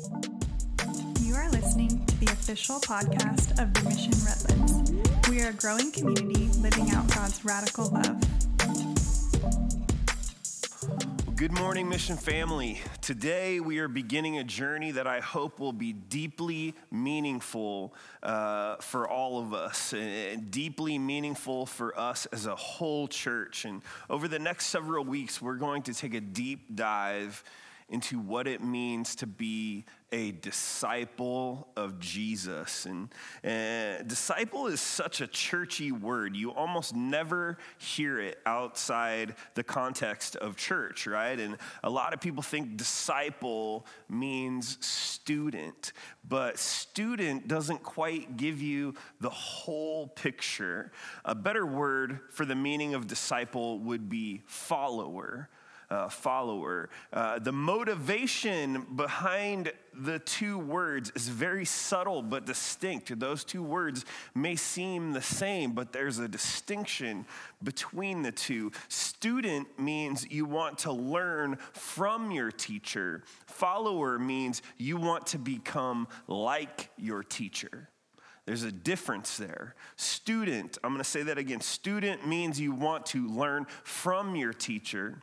You are listening to the official podcast of the Mission Redlands. We are a growing community living out God's radical love. Good morning, Mission Family. Today we are beginning a journey that I hope will be deeply meaningful uh, for all of us, and deeply meaningful for us as a whole church. And over the next several weeks, we're going to take a deep dive into what it means to be a disciple of Jesus. And uh, disciple is such a churchy word. You almost never hear it outside the context of church, right? And a lot of people think disciple means student, but student doesn't quite give you the whole picture. A better word for the meaning of disciple would be follower uh, follower. Uh, the motivation behind the two words is very subtle but distinct. Those two words may seem the same, but there's a distinction between the two. Student means you want to learn from your teacher, follower means you want to become like your teacher. There's a difference there. Student, I'm going to say that again. Student means you want to learn from your teacher.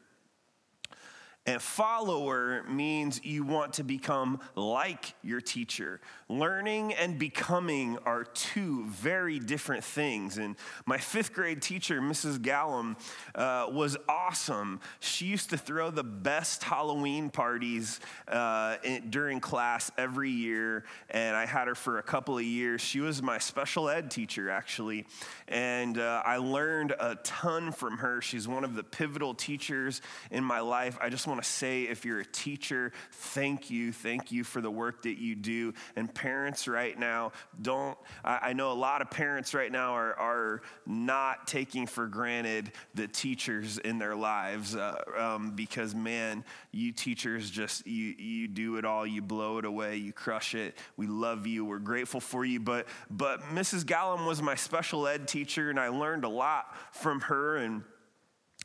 And follower means you want to become like your teacher. Learning and becoming are two very different things. And my fifth grade teacher, Mrs. Gallum, uh, was awesome. She used to throw the best Halloween parties uh, in, during class every year. And I had her for a couple of years. She was my special ed teacher, actually. And uh, I learned a ton from her. She's one of the pivotal teachers in my life. I just want want to say if you're a teacher, thank you. Thank you for the work that you do. And parents right now, don't, I, I know a lot of parents right now are, are not taking for granted the teachers in their lives uh, um, because, man, you teachers just, you, you do it all. You blow it away. You crush it. We love you. We're grateful for you. But, but Mrs. Gallum was my special ed teacher, and I learned a lot from her. And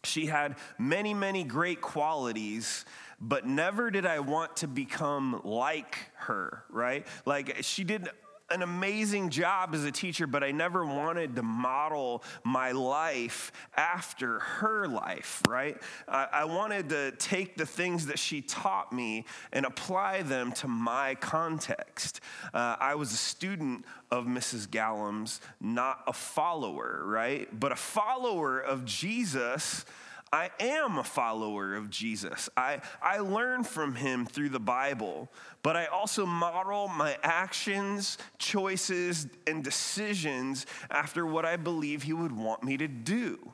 she had many, many great qualities, but never did I want to become like her, right? Like she did an amazing job as a teacher, but I never wanted to model my life after her life, right? I, I, wanted to take the things that she taught me and apply them to my context. Uh, I was a student of Mrs. Gallum's, not a follower, right? But a follower of Jesus I am a follower of Jesus. I, I learn from him through the Bible, but I also model my actions, choices, and decisions after what I believe he would want me to do.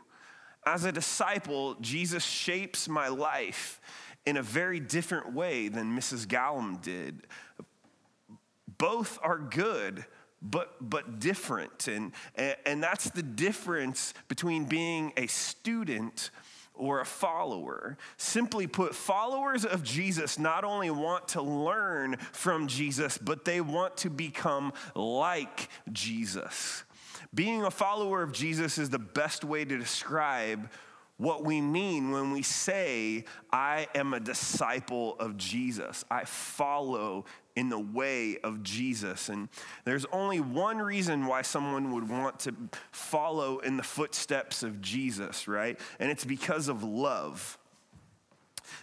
As a disciple, Jesus shapes my life in a very different way than Mrs. Gallum did. Both are good, but but different and, and and that's the difference between being a student or a follower. Simply put, followers of Jesus not only want to learn from Jesus, but they want to become like Jesus. Being a follower of Jesus is the best way to describe what we mean when we say, I am a disciple of Jesus. I follow in the way of Jesus. And there's only one reason why someone would want to follow in the footsteps of Jesus, right? And it's because of love.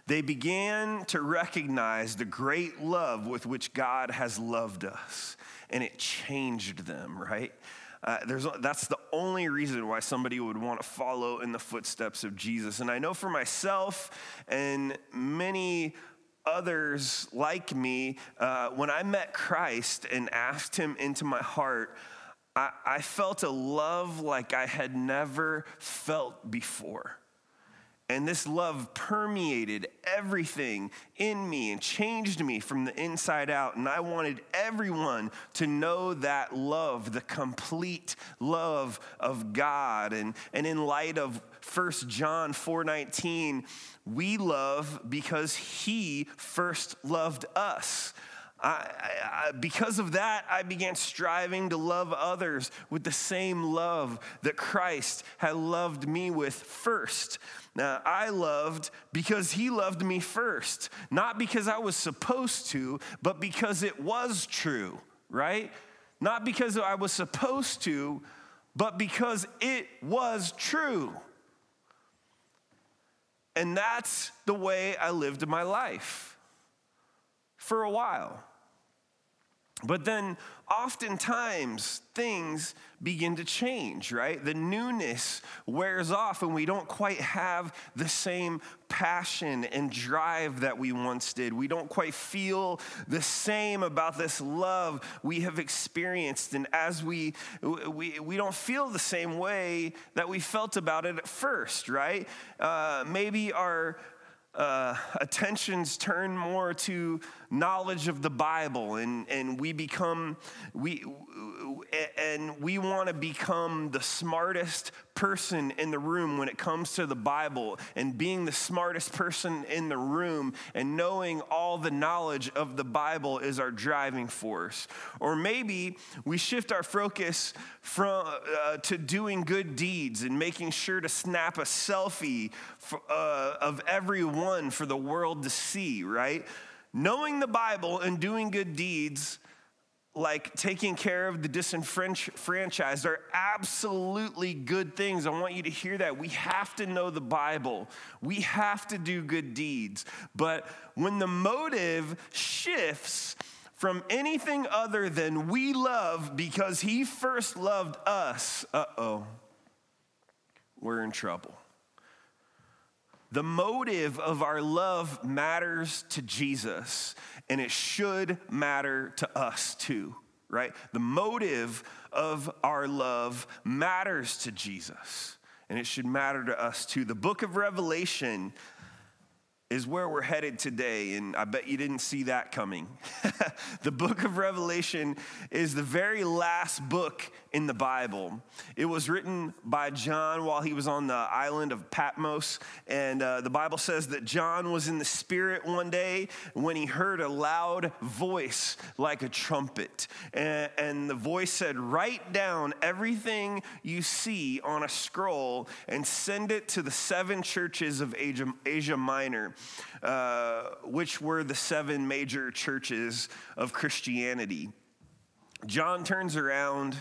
They began to recognize the great love with which God has loved us, and it changed them, right? Uh, that's the only reason why somebody would want to follow in the footsteps of Jesus. And I know for myself and many others like me, uh, when I met Christ and asked him into my heart, I, I felt a love like I had never felt before. And this love permeated everything in me and changed me from the inside out. And I wanted everyone to know that love, the complete love of God. And, and in light of 1 John 4:19, we love because he first loved us. I, I, because of that, I began striving to love others with the same love that Christ had loved me with first. Now, I loved because he loved me first, not because I was supposed to, but because it was true, right? Not because I was supposed to, but because it was true. And that's the way I lived my life for a while. But then oftentimes things begin to change, right? The newness wears off and we don't quite have the same passion and drive that we once did. We don't quite feel the same about this love we have experienced. And as we, we, we don't feel the same way that we felt about it at first, right? Uh, maybe our uh, attentions turn more to knowledge of the Bible, and, and we become, we, and we want to become the smartest person in the room when it comes to the Bible, and being the smartest person in the room and knowing all the knowledge of the Bible is our driving force. Or maybe we shift our focus from, uh, to doing good deeds and making sure to snap a selfie for, uh, of everyone for the world to see, right? Knowing the Bible and doing good deeds like taking care of the disenfranchised are absolutely good things. I want you to hear that. We have to know the Bible, we have to do good deeds. But when the motive shifts, from anything other than we love because he first loved us, uh oh, we're in trouble. The motive of our love matters to Jesus, and it should matter to us too, right? The motive of our love matters to Jesus, and it should matter to us too. The book of Revelation is where we're headed today, and I bet you didn't see that coming. the book of Revelation is the very last book in the Bible. It was written by John while he was on the island of Patmos. And uh, the Bible says that John was in the Spirit one day when he heard a loud voice like a trumpet. And, and the voice said, Write down everything you see on a scroll and send it to the seven churches of Asia, Asia Minor, uh, which were the seven major churches of Christianity. John turns around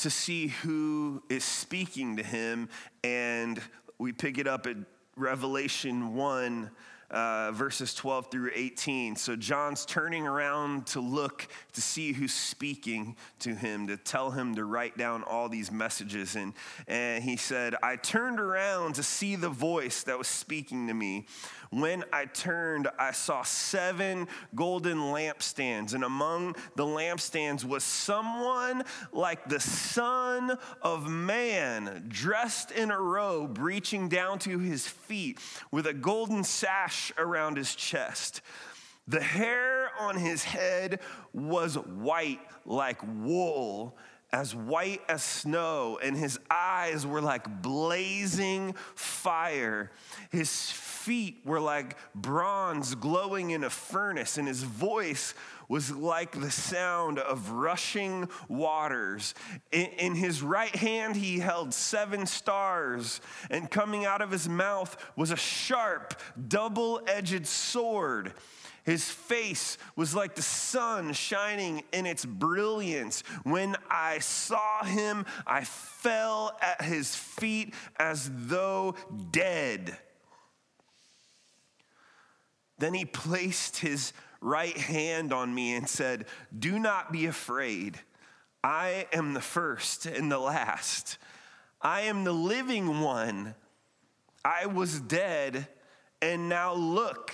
to see who is speaking to him. And we pick it up at Revelation 1 uh, verses 12 through 18. So John's turning around to look to see who's speaking to him, to tell him to write down all these messages. And, and he said, I turned around to see the voice that was speaking to me. When I turned, I saw seven golden lampstands, and among the lampstands was someone like the Son of Man, dressed in a robe reaching down to his feet, with a golden sash around his chest. The hair on his head was white like wool, as white as snow, and his eyes were like blazing fire. His feet were like bronze glowing in a furnace, and his voice was like the sound of rushing waters. In, in, his right hand, he held seven stars, and coming out of his mouth was a sharp, double edged sword. His face was like the sun shining in its brilliance. When I saw him, I fell at his feet as though dead. Then he placed his right hand on me and said, Do not be afraid. I am the first and the last. I am the living one. I was dead, and now look,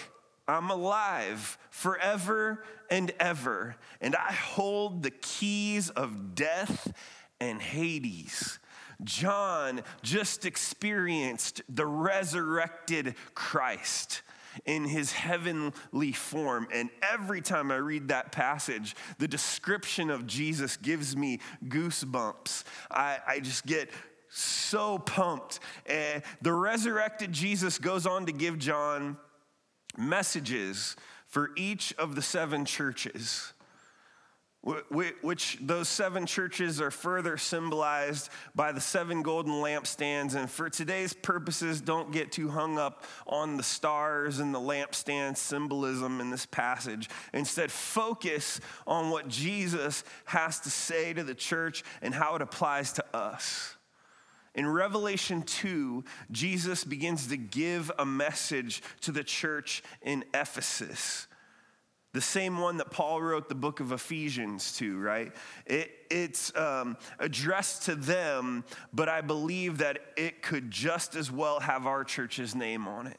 I'm alive forever and ever, and I hold the keys of death and Hades. John just experienced the resurrected Christ in his heavenly form. And every time I read that passage, the description of Jesus gives me goosebumps. I, I just get so pumped. And the resurrected Jesus goes on to give John messages for each of the seven churches which those seven churches are further symbolized by the seven golden lampstands. And for today's purposes, don't get too hung up on the stars and the lampstand symbolism in this passage. Instead, focus on what Jesus has to say to the church and how it applies to us. In Revelation 2, Jesus begins to give a message to the church in Ephesus the same one that Paul wrote the book of Ephesians to, right? It, it's um, addressed to them, but I believe that it could just as well have our church's name on it.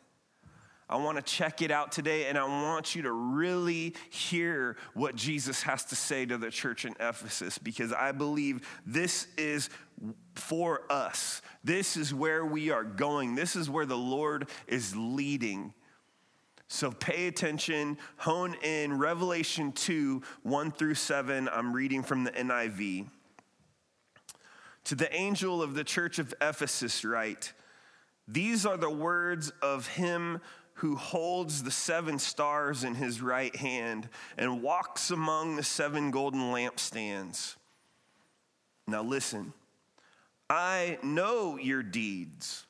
I want to check it out today, and I want you to really hear what Jesus has to say to the church in Ephesus because I believe this is for us. This is where we are going. This is where the Lord is leading so pay attention, hone in. Revelation 2 1 through 7, I'm reading from the NIV. To the angel of the church of Ephesus, write, These are the words of him who holds the seven stars in his right hand and walks among the seven golden lampstands. Now listen, I know your deeds,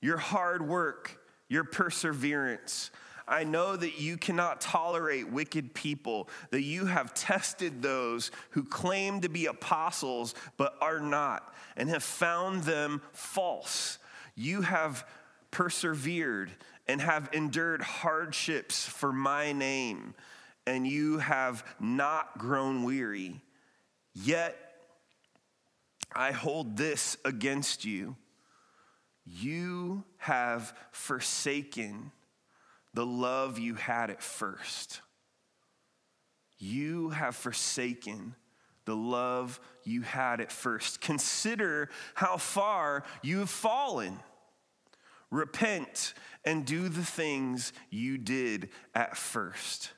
your hard work, your perseverance I know that you cannot tolerate wicked people, that you have tested those who claim to be apostles but are not, and have found them false. You have persevered and have endured hardships for my name, and you have not grown weary. Yet I hold this against you you have forsaken the love you had at first. You have forsaken the love you had at first. Consider how far you have fallen. Repent and do the things you did at first.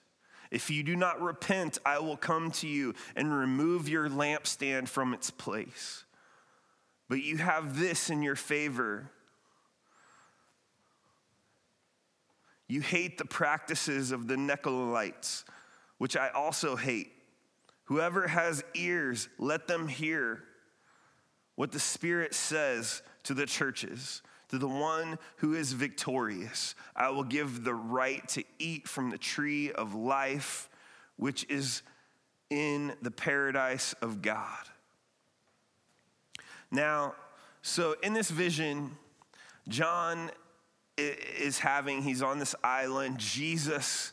If you do not repent, I will come to you and remove your lampstand from its place. But you have this in your favor You hate the practices of the Nicolaitans, which I also hate. Whoever has ears, let them hear what the Spirit says to the churches. To the one who is victorious, I will give the right to eat from the tree of life, which is in the paradise of God. Now, so in this vision, John is having, he's on this island. Jesus,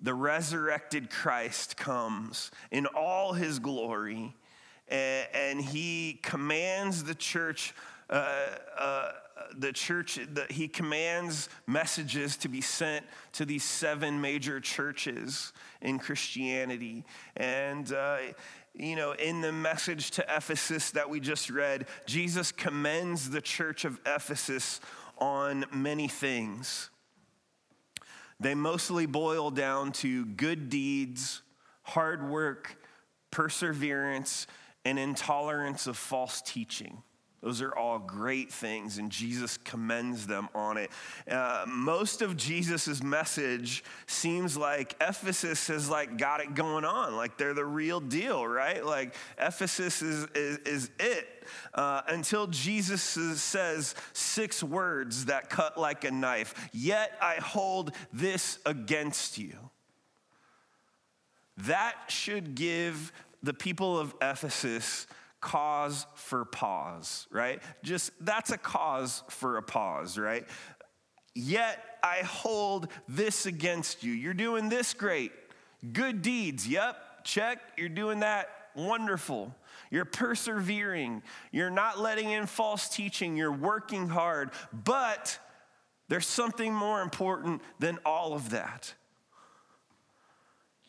the resurrected Christ, comes in all his glory, and, he commands the church. Uh, uh, the church, the, he commands messages to be sent to these seven major churches in Christianity. And, uh, you know, in the message to Ephesus that we just read, Jesus commends the church of Ephesus on many things. They mostly boil down to good deeds, hard work, perseverance, and intolerance of false teaching. Those are all great things, and Jesus commends them on it. Uh, most of Jesus' message seems like Ephesus has like got it going on, like they're the real deal, right? Like Ephesus is, is, is it. Uh, until Jesus says six words that cut like a knife. Yet I hold this against you. That should give the people of Ephesus cause for pause, right? Just that's a cause for a pause, right? Yet I hold this against you. You're doing this great. Good deeds, yep, check. You're doing that wonderful. You're persevering. You're not letting in false teaching. You're working hard. But there's something more important than all of that.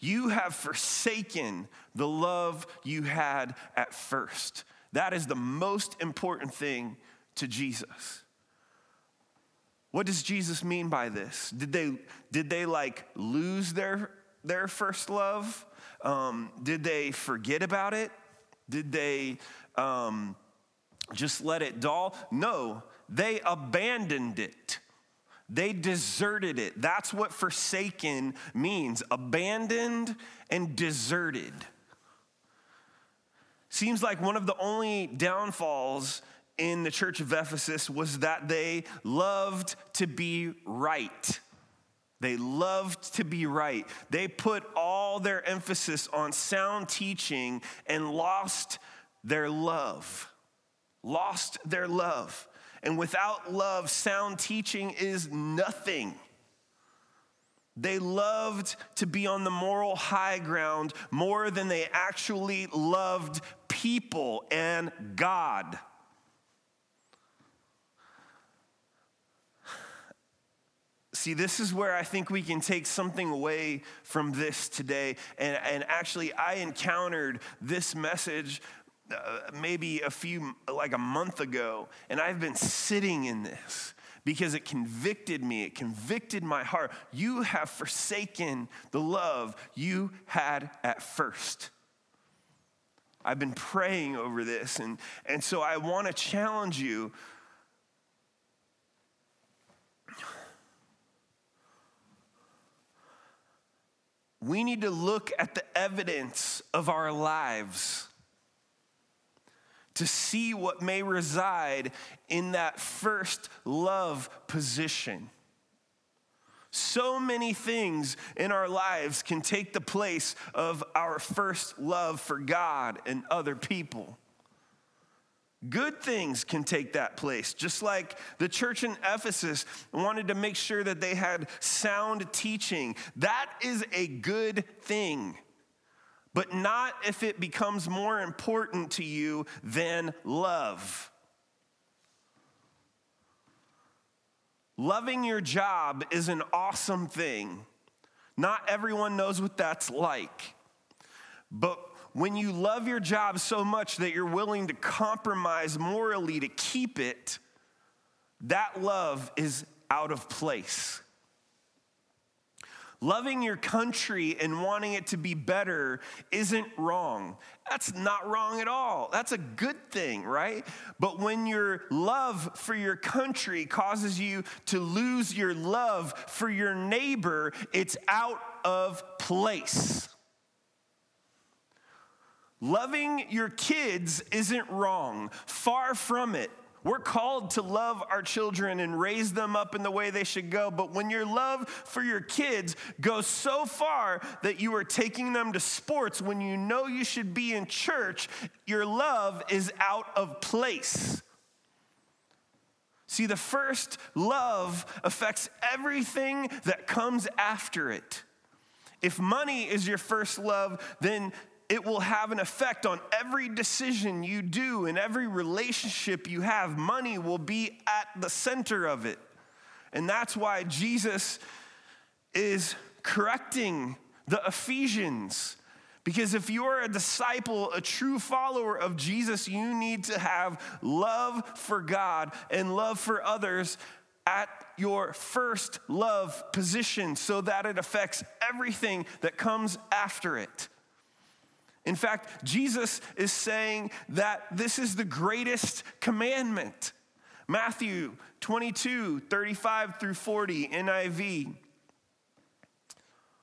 You have forsaken the love you had at first. That is the most important thing to Jesus. What does Jesus mean by this? Did they, did they like lose their, their first love? Um, did they forget about it? Did they um, just let it dull? No, they abandoned it. They deserted it. That's what forsaken means abandoned and deserted. Seems like one of the only downfalls in the church of Ephesus was that they loved to be right. They loved to be right. They put all their emphasis on sound teaching and lost their love. Lost their love. And without love, sound teaching is nothing. They loved to be on the moral high ground more than they actually loved people and God. See, this is where I think we can take something away from this today. And, and actually, I encountered this message uh, maybe a few, like a month ago, and I've been sitting in this because it convicted me, it convicted my heart. You have forsaken the love you had at first. I've been praying over this, and, and so I want to challenge you we need to look at the evidence of our lives to see what may reside in that first love position. So many things in our lives can take the place of our first love for God and other people. Good things can take that place, just like the church in Ephesus wanted to make sure that they had sound teaching. That is a good thing, but not if it becomes more important to you than love. Loving your job is an awesome thing. Not everyone knows what that's like. But when you love your job so much that you're willing to compromise morally to keep it, that love is out of place. Loving your country and wanting it to be better isn't wrong. That's not wrong at all. That's a good thing, right? But when your love for your country causes you to lose your love for your neighbor, it's out of place. Loving your kids isn't wrong, far from it. We're called to love our children and raise them up in the way they should go. But when your love for your kids goes so far that you are taking them to sports when you know you should be in church, your love is out of place. See, the first love affects everything that comes after it. If money is your first love, then it will have an effect on every decision you do and every relationship you have. Money will be at the center of it. And that's why Jesus is correcting the Ephesians. Because if you're a disciple, a true follower of Jesus, you need to have love for God and love for others at your first love position so that it affects everything that comes after it. In fact, Jesus is saying that this is the greatest commandment. Matthew 22, 35 through 40, NIV.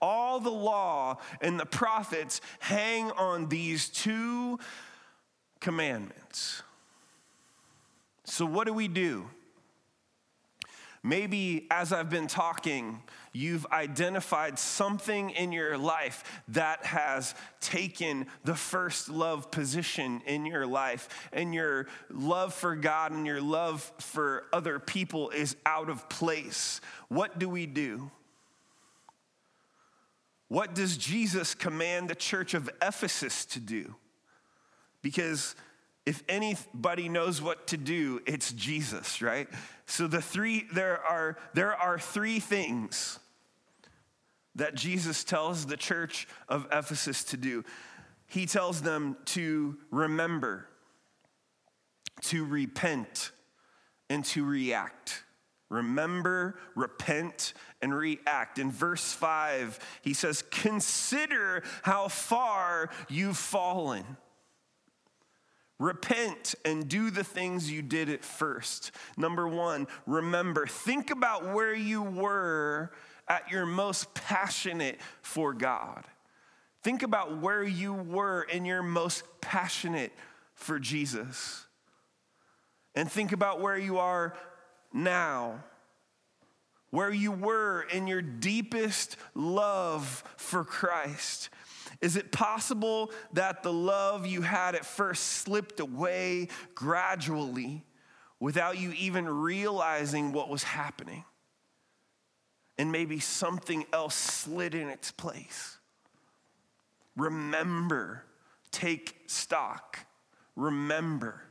All the law and the prophets hang on these two commandments. So, what do we do? Maybe as I've been talking, you've identified something in your life that has taken the first love position in your life, and your love for God and your love for other people is out of place. What do we do? What does Jesus command the church of Ephesus to do? Because if anybody knows what to do, it's Jesus, right? So the three there are there are three things that Jesus tells the church of Ephesus to do. He tells them to remember, to repent, and to react. Remember, repent, and react. In verse 5, he says, Consider how far you've fallen. Repent and do the things you did at first. Number one, remember, think about where you were at your most passionate for God. Think about where you were in your most passionate for Jesus. And think about where you are now, where you were in your deepest love for Christ. Is it possible that the love you had at first slipped away gradually without you even realizing what was happening? And maybe something else slid in its place. Remember, take stock. Remember.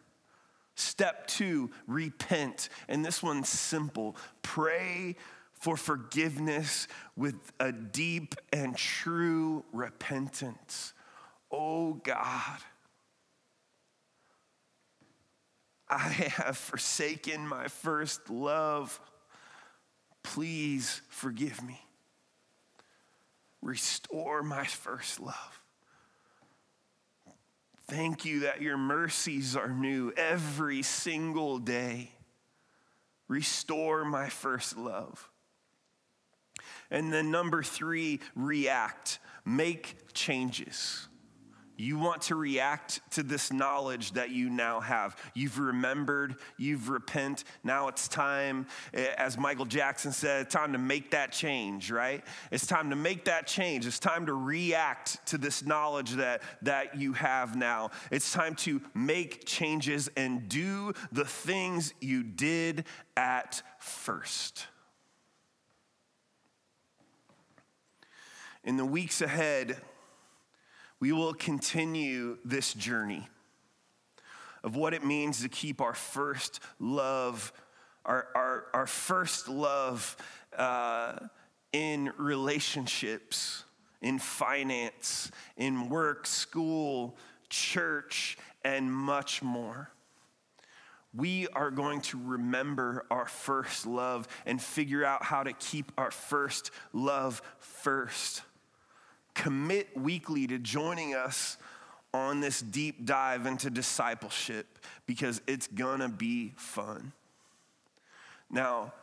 Step two, repent. And this one's simple pray for forgiveness with a deep and true repentance. Oh God, I have forsaken my first love. Please forgive me. Restore my first love. Thank you that your mercies are new every single day. Restore my first love. And then number three, react, make changes. You want to react to this knowledge that you now have. You've remembered, you've repent. Now it's time, eh, as Michael Jackson said, time to make that change, right? It's time to make that change. It's time to react to this knowledge that, that you have now. It's time to make changes and do the things you did at first. In the weeks ahead, we will continue this journey of what it means to keep our first love, our, our, our first love uh, in relationships, in finance, in work, school, church, and much more. We are going to remember our first love and figure out how to keep our first love first commit weekly to joining us on this deep dive into discipleship because it's gonna be fun. Now,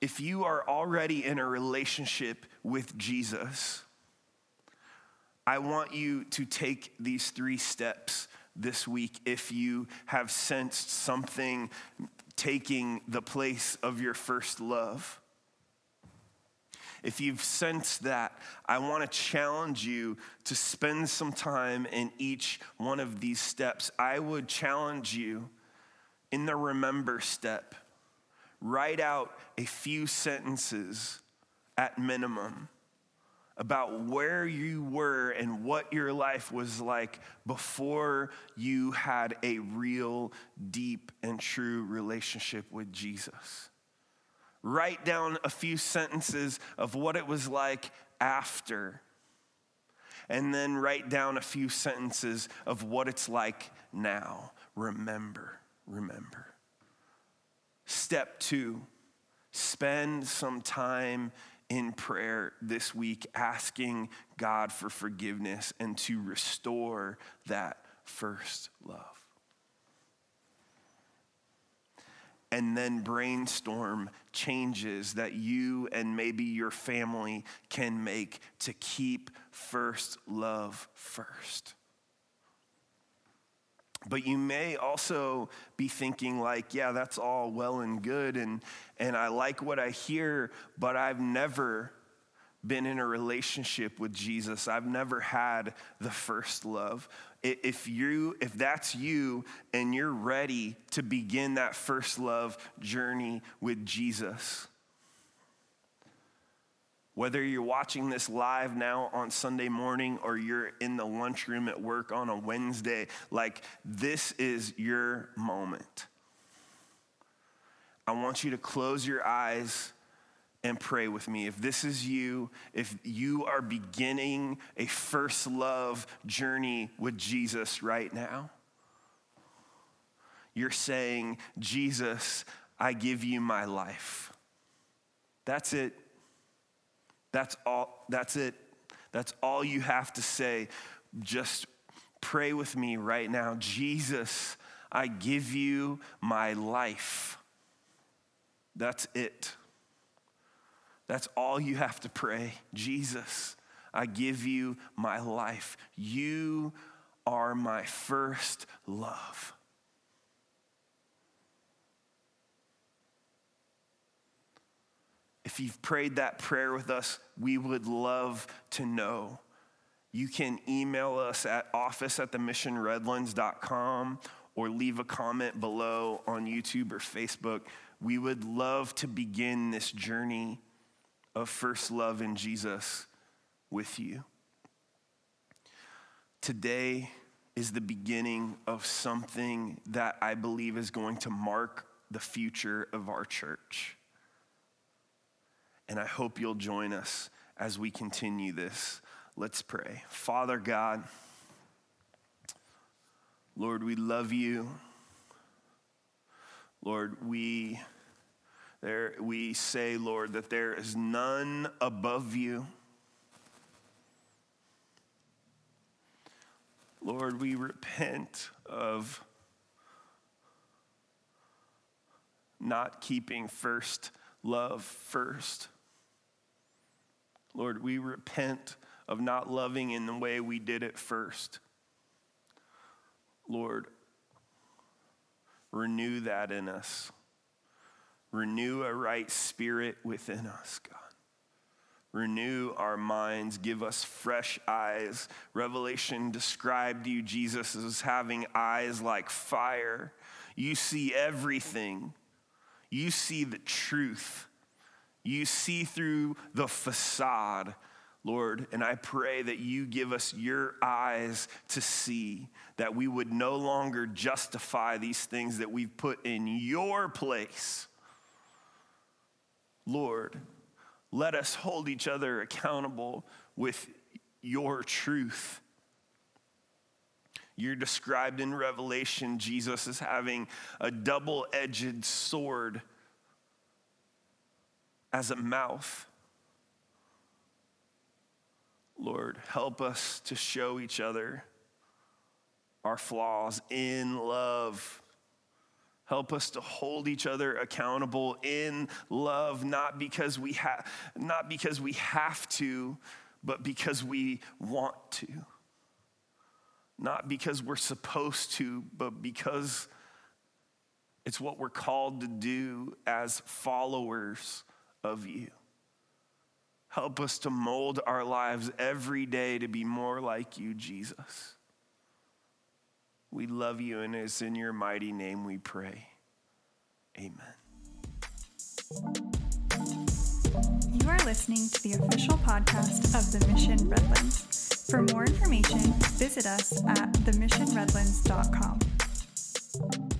if you are already in a relationship with Jesus, I want you to take these three steps this week if you have sensed something taking the place of your first love. If you've sensed that, I want to challenge you to spend some time in each one of these steps. I would challenge you in the remember step, write out a few sentences at minimum about where you were and what your life was like before you had a real, deep, and true relationship with Jesus write down a few sentences of what it was like after, and then write down a few sentences of what it's like now. Remember, remember. Step two, spend some time in prayer this week asking God for forgiveness and to restore that first love. And then brainstorm changes that you and maybe your family can make to keep first love first. But you may also be thinking, like, yeah, that's all well and good, and, and I like what I hear, but I've never been in a relationship with Jesus. I've never had the first love if you if that's you and you're ready to begin that first love journey with Jesus whether you're watching this live now on Sunday morning or you're in the lunchroom at work on a Wednesday, like this is your moment. I want you to close your eyes and pray with me. If this is you, if you are beginning a first love journey with Jesus right now, you're saying, Jesus, I give you my life. That's it. That's all. That's it. That's all you have to say. Just pray with me right now. Jesus, I give you my life. That's it. That's all you have to pray. Jesus, I give you my life. You are my first love. If you've prayed that prayer with us, we would love to know. You can email us at office at themissionredlands.com or leave a comment below on YouTube or Facebook. We would love to begin this journey of first love in Jesus with you. Today is the beginning of something that I believe is going to mark the future of our church. And I hope you'll join us as we continue this. Let's pray. Father God, Lord, we love you. Lord, we there we say, Lord, that there is none above you. Lord, we repent of not keeping first love first. Lord, we repent of not loving in the way we did it first. Lord, renew that in us. Renew a right spirit within us, God. Renew our minds, give us fresh eyes. Revelation described you, Jesus, as having eyes like fire. You see everything, you see the truth, you see through the facade. Lord, and I pray that you give us your eyes to see, that we would no longer justify these things that we've put in your place Lord, let us hold each other accountable with your truth. You're described in Revelation, Jesus, as having a double edged sword as a mouth. Lord, help us to show each other our flaws in love. Help us to hold each other accountable in love, not because we have, not because we have to, but because we want to. Not because we're supposed to, but because it's what we're called to do as followers of you. Help us to mold our lives every day to be more like you, Jesus. We love you, and it's in your mighty name we pray. Amen. You are listening to the official podcast of the Mission Redlands. For more information, visit us at themissionredlands.com.